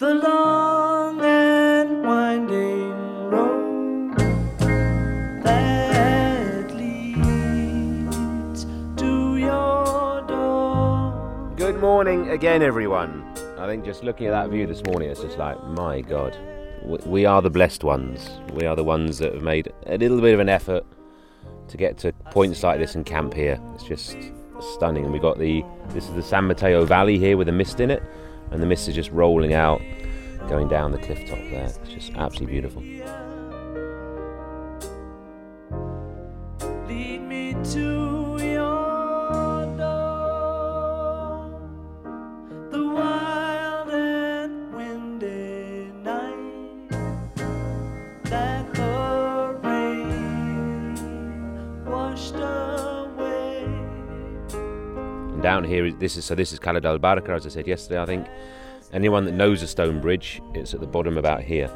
The long and winding road that leads to your door. Good morning again, everyone. I think just looking at that view this morning, it's just like, my God, we are the blessed ones. We are the ones that have made a little bit of an effort to get to points like this and camp here. It's just stunning. And We got the this is the San Mateo Valley here with a mist in it, and the mist is just rolling out, going down the cliff top there. It's just absolutely beautiful. Here, is- this is so this is Cala del Barca, as I said yesterday. I think anyone that knows a stone bridge, it's at the bottom about here.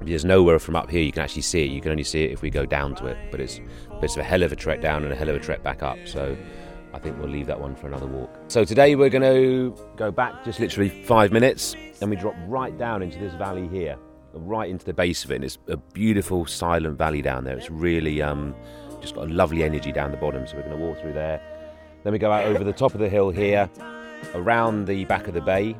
There's nowhere from up here you can actually see it. You can only see it if we go down to it. But it's but it's a hell of a trek down and a hell of a trek back up. So I think we'll leave that one for another walk. So today we're going to go back just literally five minutes, and we drop right down into this valley here, right into the base of it. And it's a beautiful silent valley down there. It's really um, just got a lovely energy down the bottom. So we're going to walk through there. Then we go out over the top of the hill here, around the back of the bay,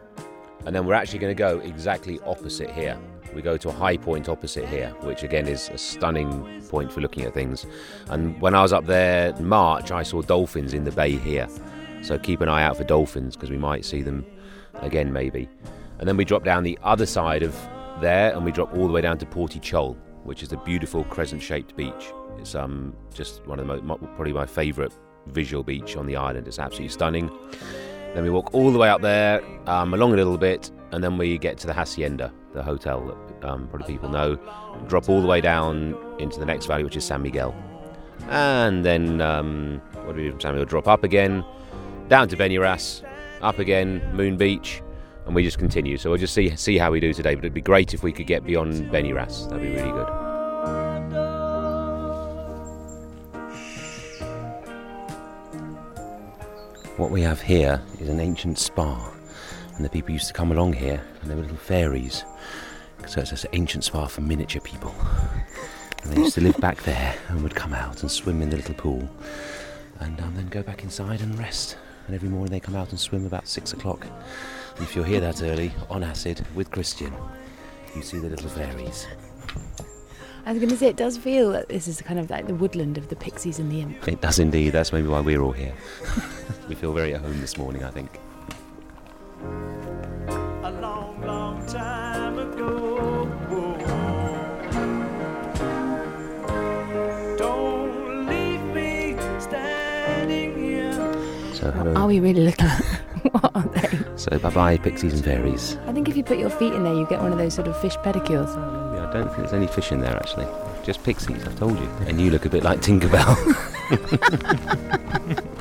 and then we're actually going to go exactly opposite here. We go to a high point opposite here, which again is a stunning point for looking at things. And when I was up there in March, I saw dolphins in the bay here. So keep an eye out for dolphins because we might see them again, maybe. And then we drop down the other side of there and we drop all the way down to Portitxol, which is a beautiful crescent shaped beach. It's um, just one of the most, probably my favourite visual beach on the island. It's absolutely stunning. Then we walk all the way up there, um, along a little bit, and then we get to the Hacienda, the hotel that um, probably people know. Drop all the way down into the next valley, which is San Miguel. And then, um, what do we do from San Miguel? Drop up again, down to Benirras, up again, Moon Beach, and we just continue. So we'll just see see how we do today. But it'd be great if we could get beyond Benirras. That'd be really good. What we have here is an ancient spa, and the people used to come along here, and they were little fairies. So it's an ancient spa for miniature people. And they used to live back there and would come out and swim in the little pool, and um, then go back inside and rest. And every morning they come out and swim about six o'clock. And if you're here that early on acid with Christian, you see the little fairies. I was going to say, it does feel that this is kind of like the woodland of the pixies and the imp. It does indeed. That's maybe why we're all here. we feel very at home this morning, I think. a long, long time ago. Don't leave me standing here. So hello. Are we really looking what are they? So bye bye, pixies and fairies. I think if you put your feet in there, you get one of those sort of fish pedicures. Yeah, I don't think there's any fish in there actually. Just pixies, I've told you. And you look a bit like Tinkerbell.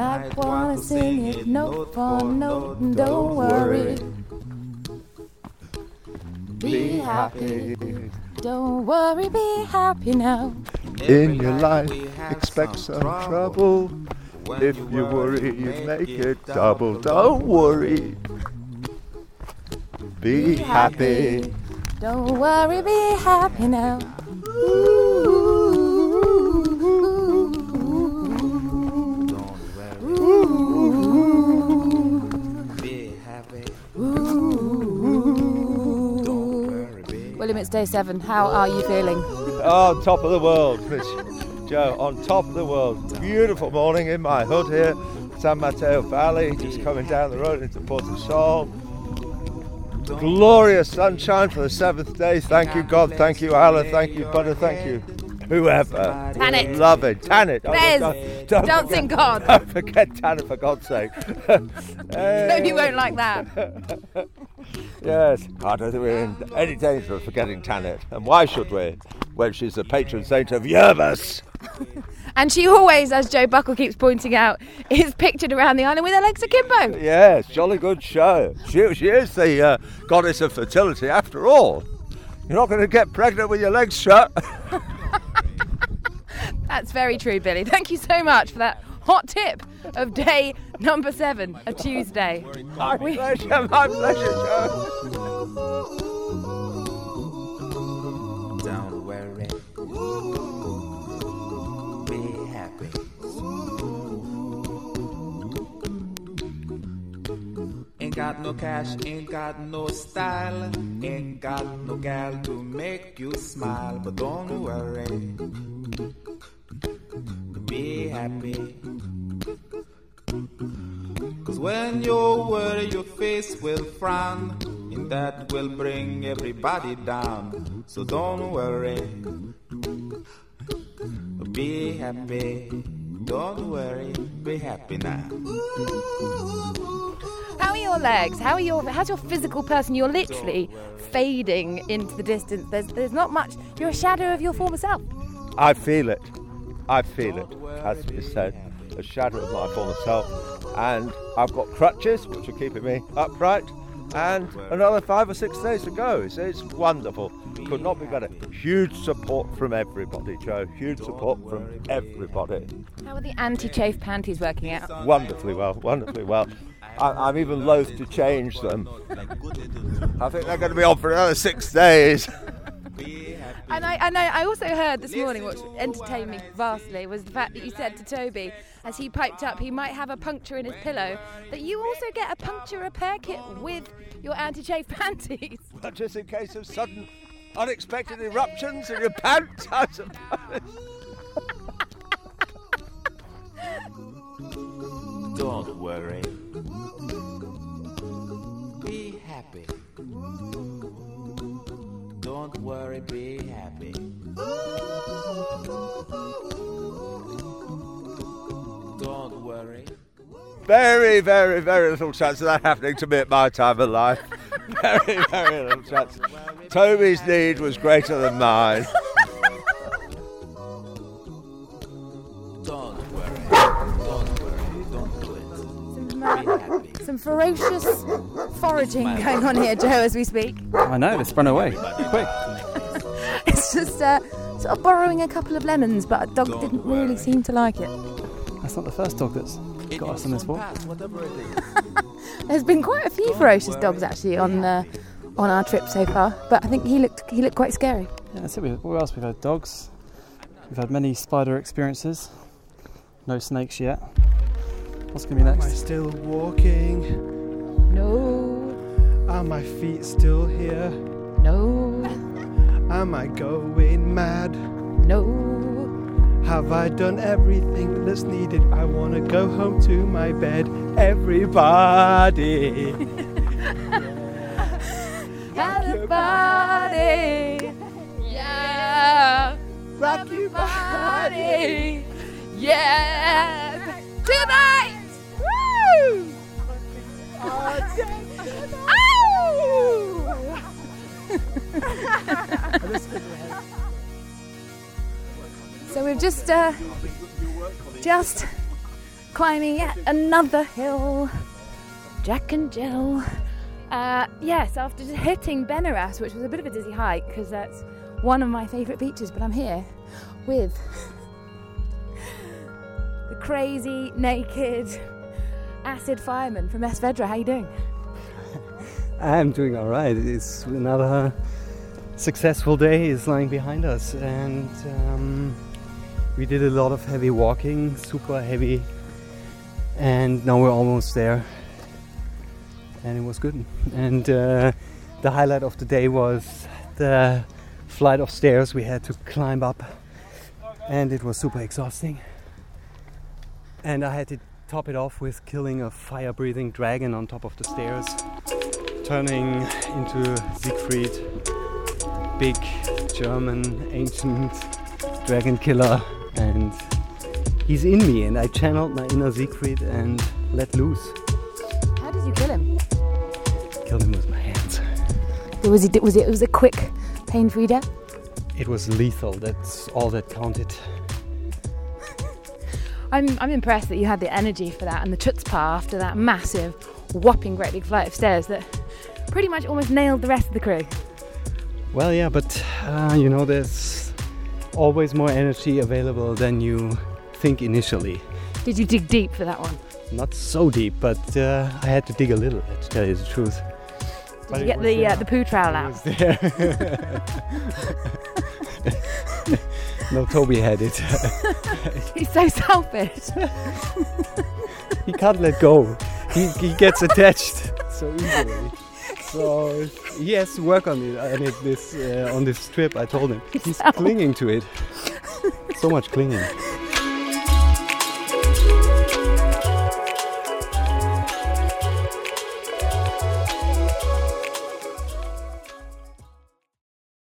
might wanna sing it note for note, and don't worry. Be happy. Don't worry, be happy now. In your life, expect some trouble. If you worry, you make it double. Don't worry. Be happy. Don't worry, be happy now. William, it's day seven. How are you feeling? Oh, top of the world, Miss Joe. On top of the world. Beautiful morning in my hood here. San Mateo Valley, just coming down the road into Portitxol. Glorious sunshine for the seventh day. Thank you, God. Thank you, Allah. Thank you, Buddha. Thank you, whoever. Tanit. Love it. Tan it. Oh, don't- dancing forget- God. Don't forget Tanit, for God's sake. No, you won't like that. Yes, I don't think we're in any danger of forgetting Tanit. And why should we? When she's the patron saint of Yervas. And she always, as Joe Buckle keeps pointing out, is pictured around the island with her legs akimbo. Yes, jolly good show. She, she is the uh, goddess of fertility after all. You're not going to get pregnant with your legs shut. That's very true, Billy. Thank you so much for that hot tip of day number seven of Tuesday. my pleasure, my pleasure, Joe. Don't worry. Be happy. Ain't got no cash, ain't got no style, ain't got no gal to make you smile, but don't worry. Be happy. Cause when you worry, your face will frown, and that will bring everybody down. So don't worry. Be happy. Don't worry. Be happy now. How are your legs? How are your? How's your physical person? You're literally fading into the distance. There's, there's not much. You're a shadow of your former self. I feel it. I feel it, as it is said. A shadow of my former self. And I've got crutches, which are keeping me upright. And another five or six days to go. It's, it's wonderful. Could not be better. Huge support from everybody, Joe. Huge support from everybody. How are the anti-chafe panties working out? Wonderfully well, wonderfully well. I'm even loath to change them. I think they're going to be on for another six days. And I, and I, I also heard this morning, which entertained me vastly, was the fact that you said to Toby, as he piped up, he might have a puncture in his pillow, that you also get a puncture repair kit with your anti-chafe panties. But just in case of sudden, unexpected eruptions in your pants, I suppose. Don't worry. Be happy. Don't worry, be happy. Don't worry. Very, very, very little chance of that happening to me at my time of life. Very, very little chance. Toby's need was greater than mine. Don't worry. Don't worry. Don't do it. Some, Be happy. some ferocious foraging going on here, Joe, as we speak. I know, they sprung away. Quick. It's uh, sort of borrowing a couple of lemons, but a dog didn't really seem to like it. That's not the first dog that's got us on this walk. Pass, whatever it is. There's been quite a few ferocious dogs actually on uh, on our trip so far, but I think he looked he looked quite scary. Yeah, that's it. We- What else? We've had dogs. We've had many spider experiences. No snakes yet. What's going to be next? Am I next? still walking? No, Are my feet still here? no, Am I going mad? no. Have I done everything that's needed? I want to go home to my bed. Everybody. Party, yeah. Rock your Party, yeah. Tonight, so we've just uh, just climbing yet another hill. Jack and Jill. Uh, yes, after hitting Benirras, which was a bit of a dizzy hike because that's one of my favourite beaches, but I'm here with the crazy, naked, acid fireman from Es Vedrà. How you doing? I'm doing all right. It's another successful day is lying behind us, and um, we did a lot of heavy walking, super heavy, and now we're almost there. And it was good. And uh, the highlight of the day was the flight of stairs we had to climb up, and it was super exhausting. And I had to top it off with killing a fire breathing dragon on top of the stairs, turning into Siegfried, big German ancient dragon killer, and he's in me, and I channeled my inner Siegfried and let loose. How did you kill him? Killed him with my hands. Was it was it was a quick, pain-free death? It was lethal, that's all that counted. I'm I'm impressed that you had the energy for that and the chutzpah after that massive, whopping great big flight of stairs that pretty much almost nailed the rest of the crew. Well, yeah, but uh, you know, there's always more energy available than you think initially. Did you dig deep for that one? Not so deep, but uh, I had to dig a little bit, to tell you the truth. Did But you get the uh, the poo trowel out? no, Toby had it. He's so selfish. he can't let go. He, he gets attached so easily. So he has to work on it, on it this uh, on this trip. I told him he's clinging to it. So much clinging.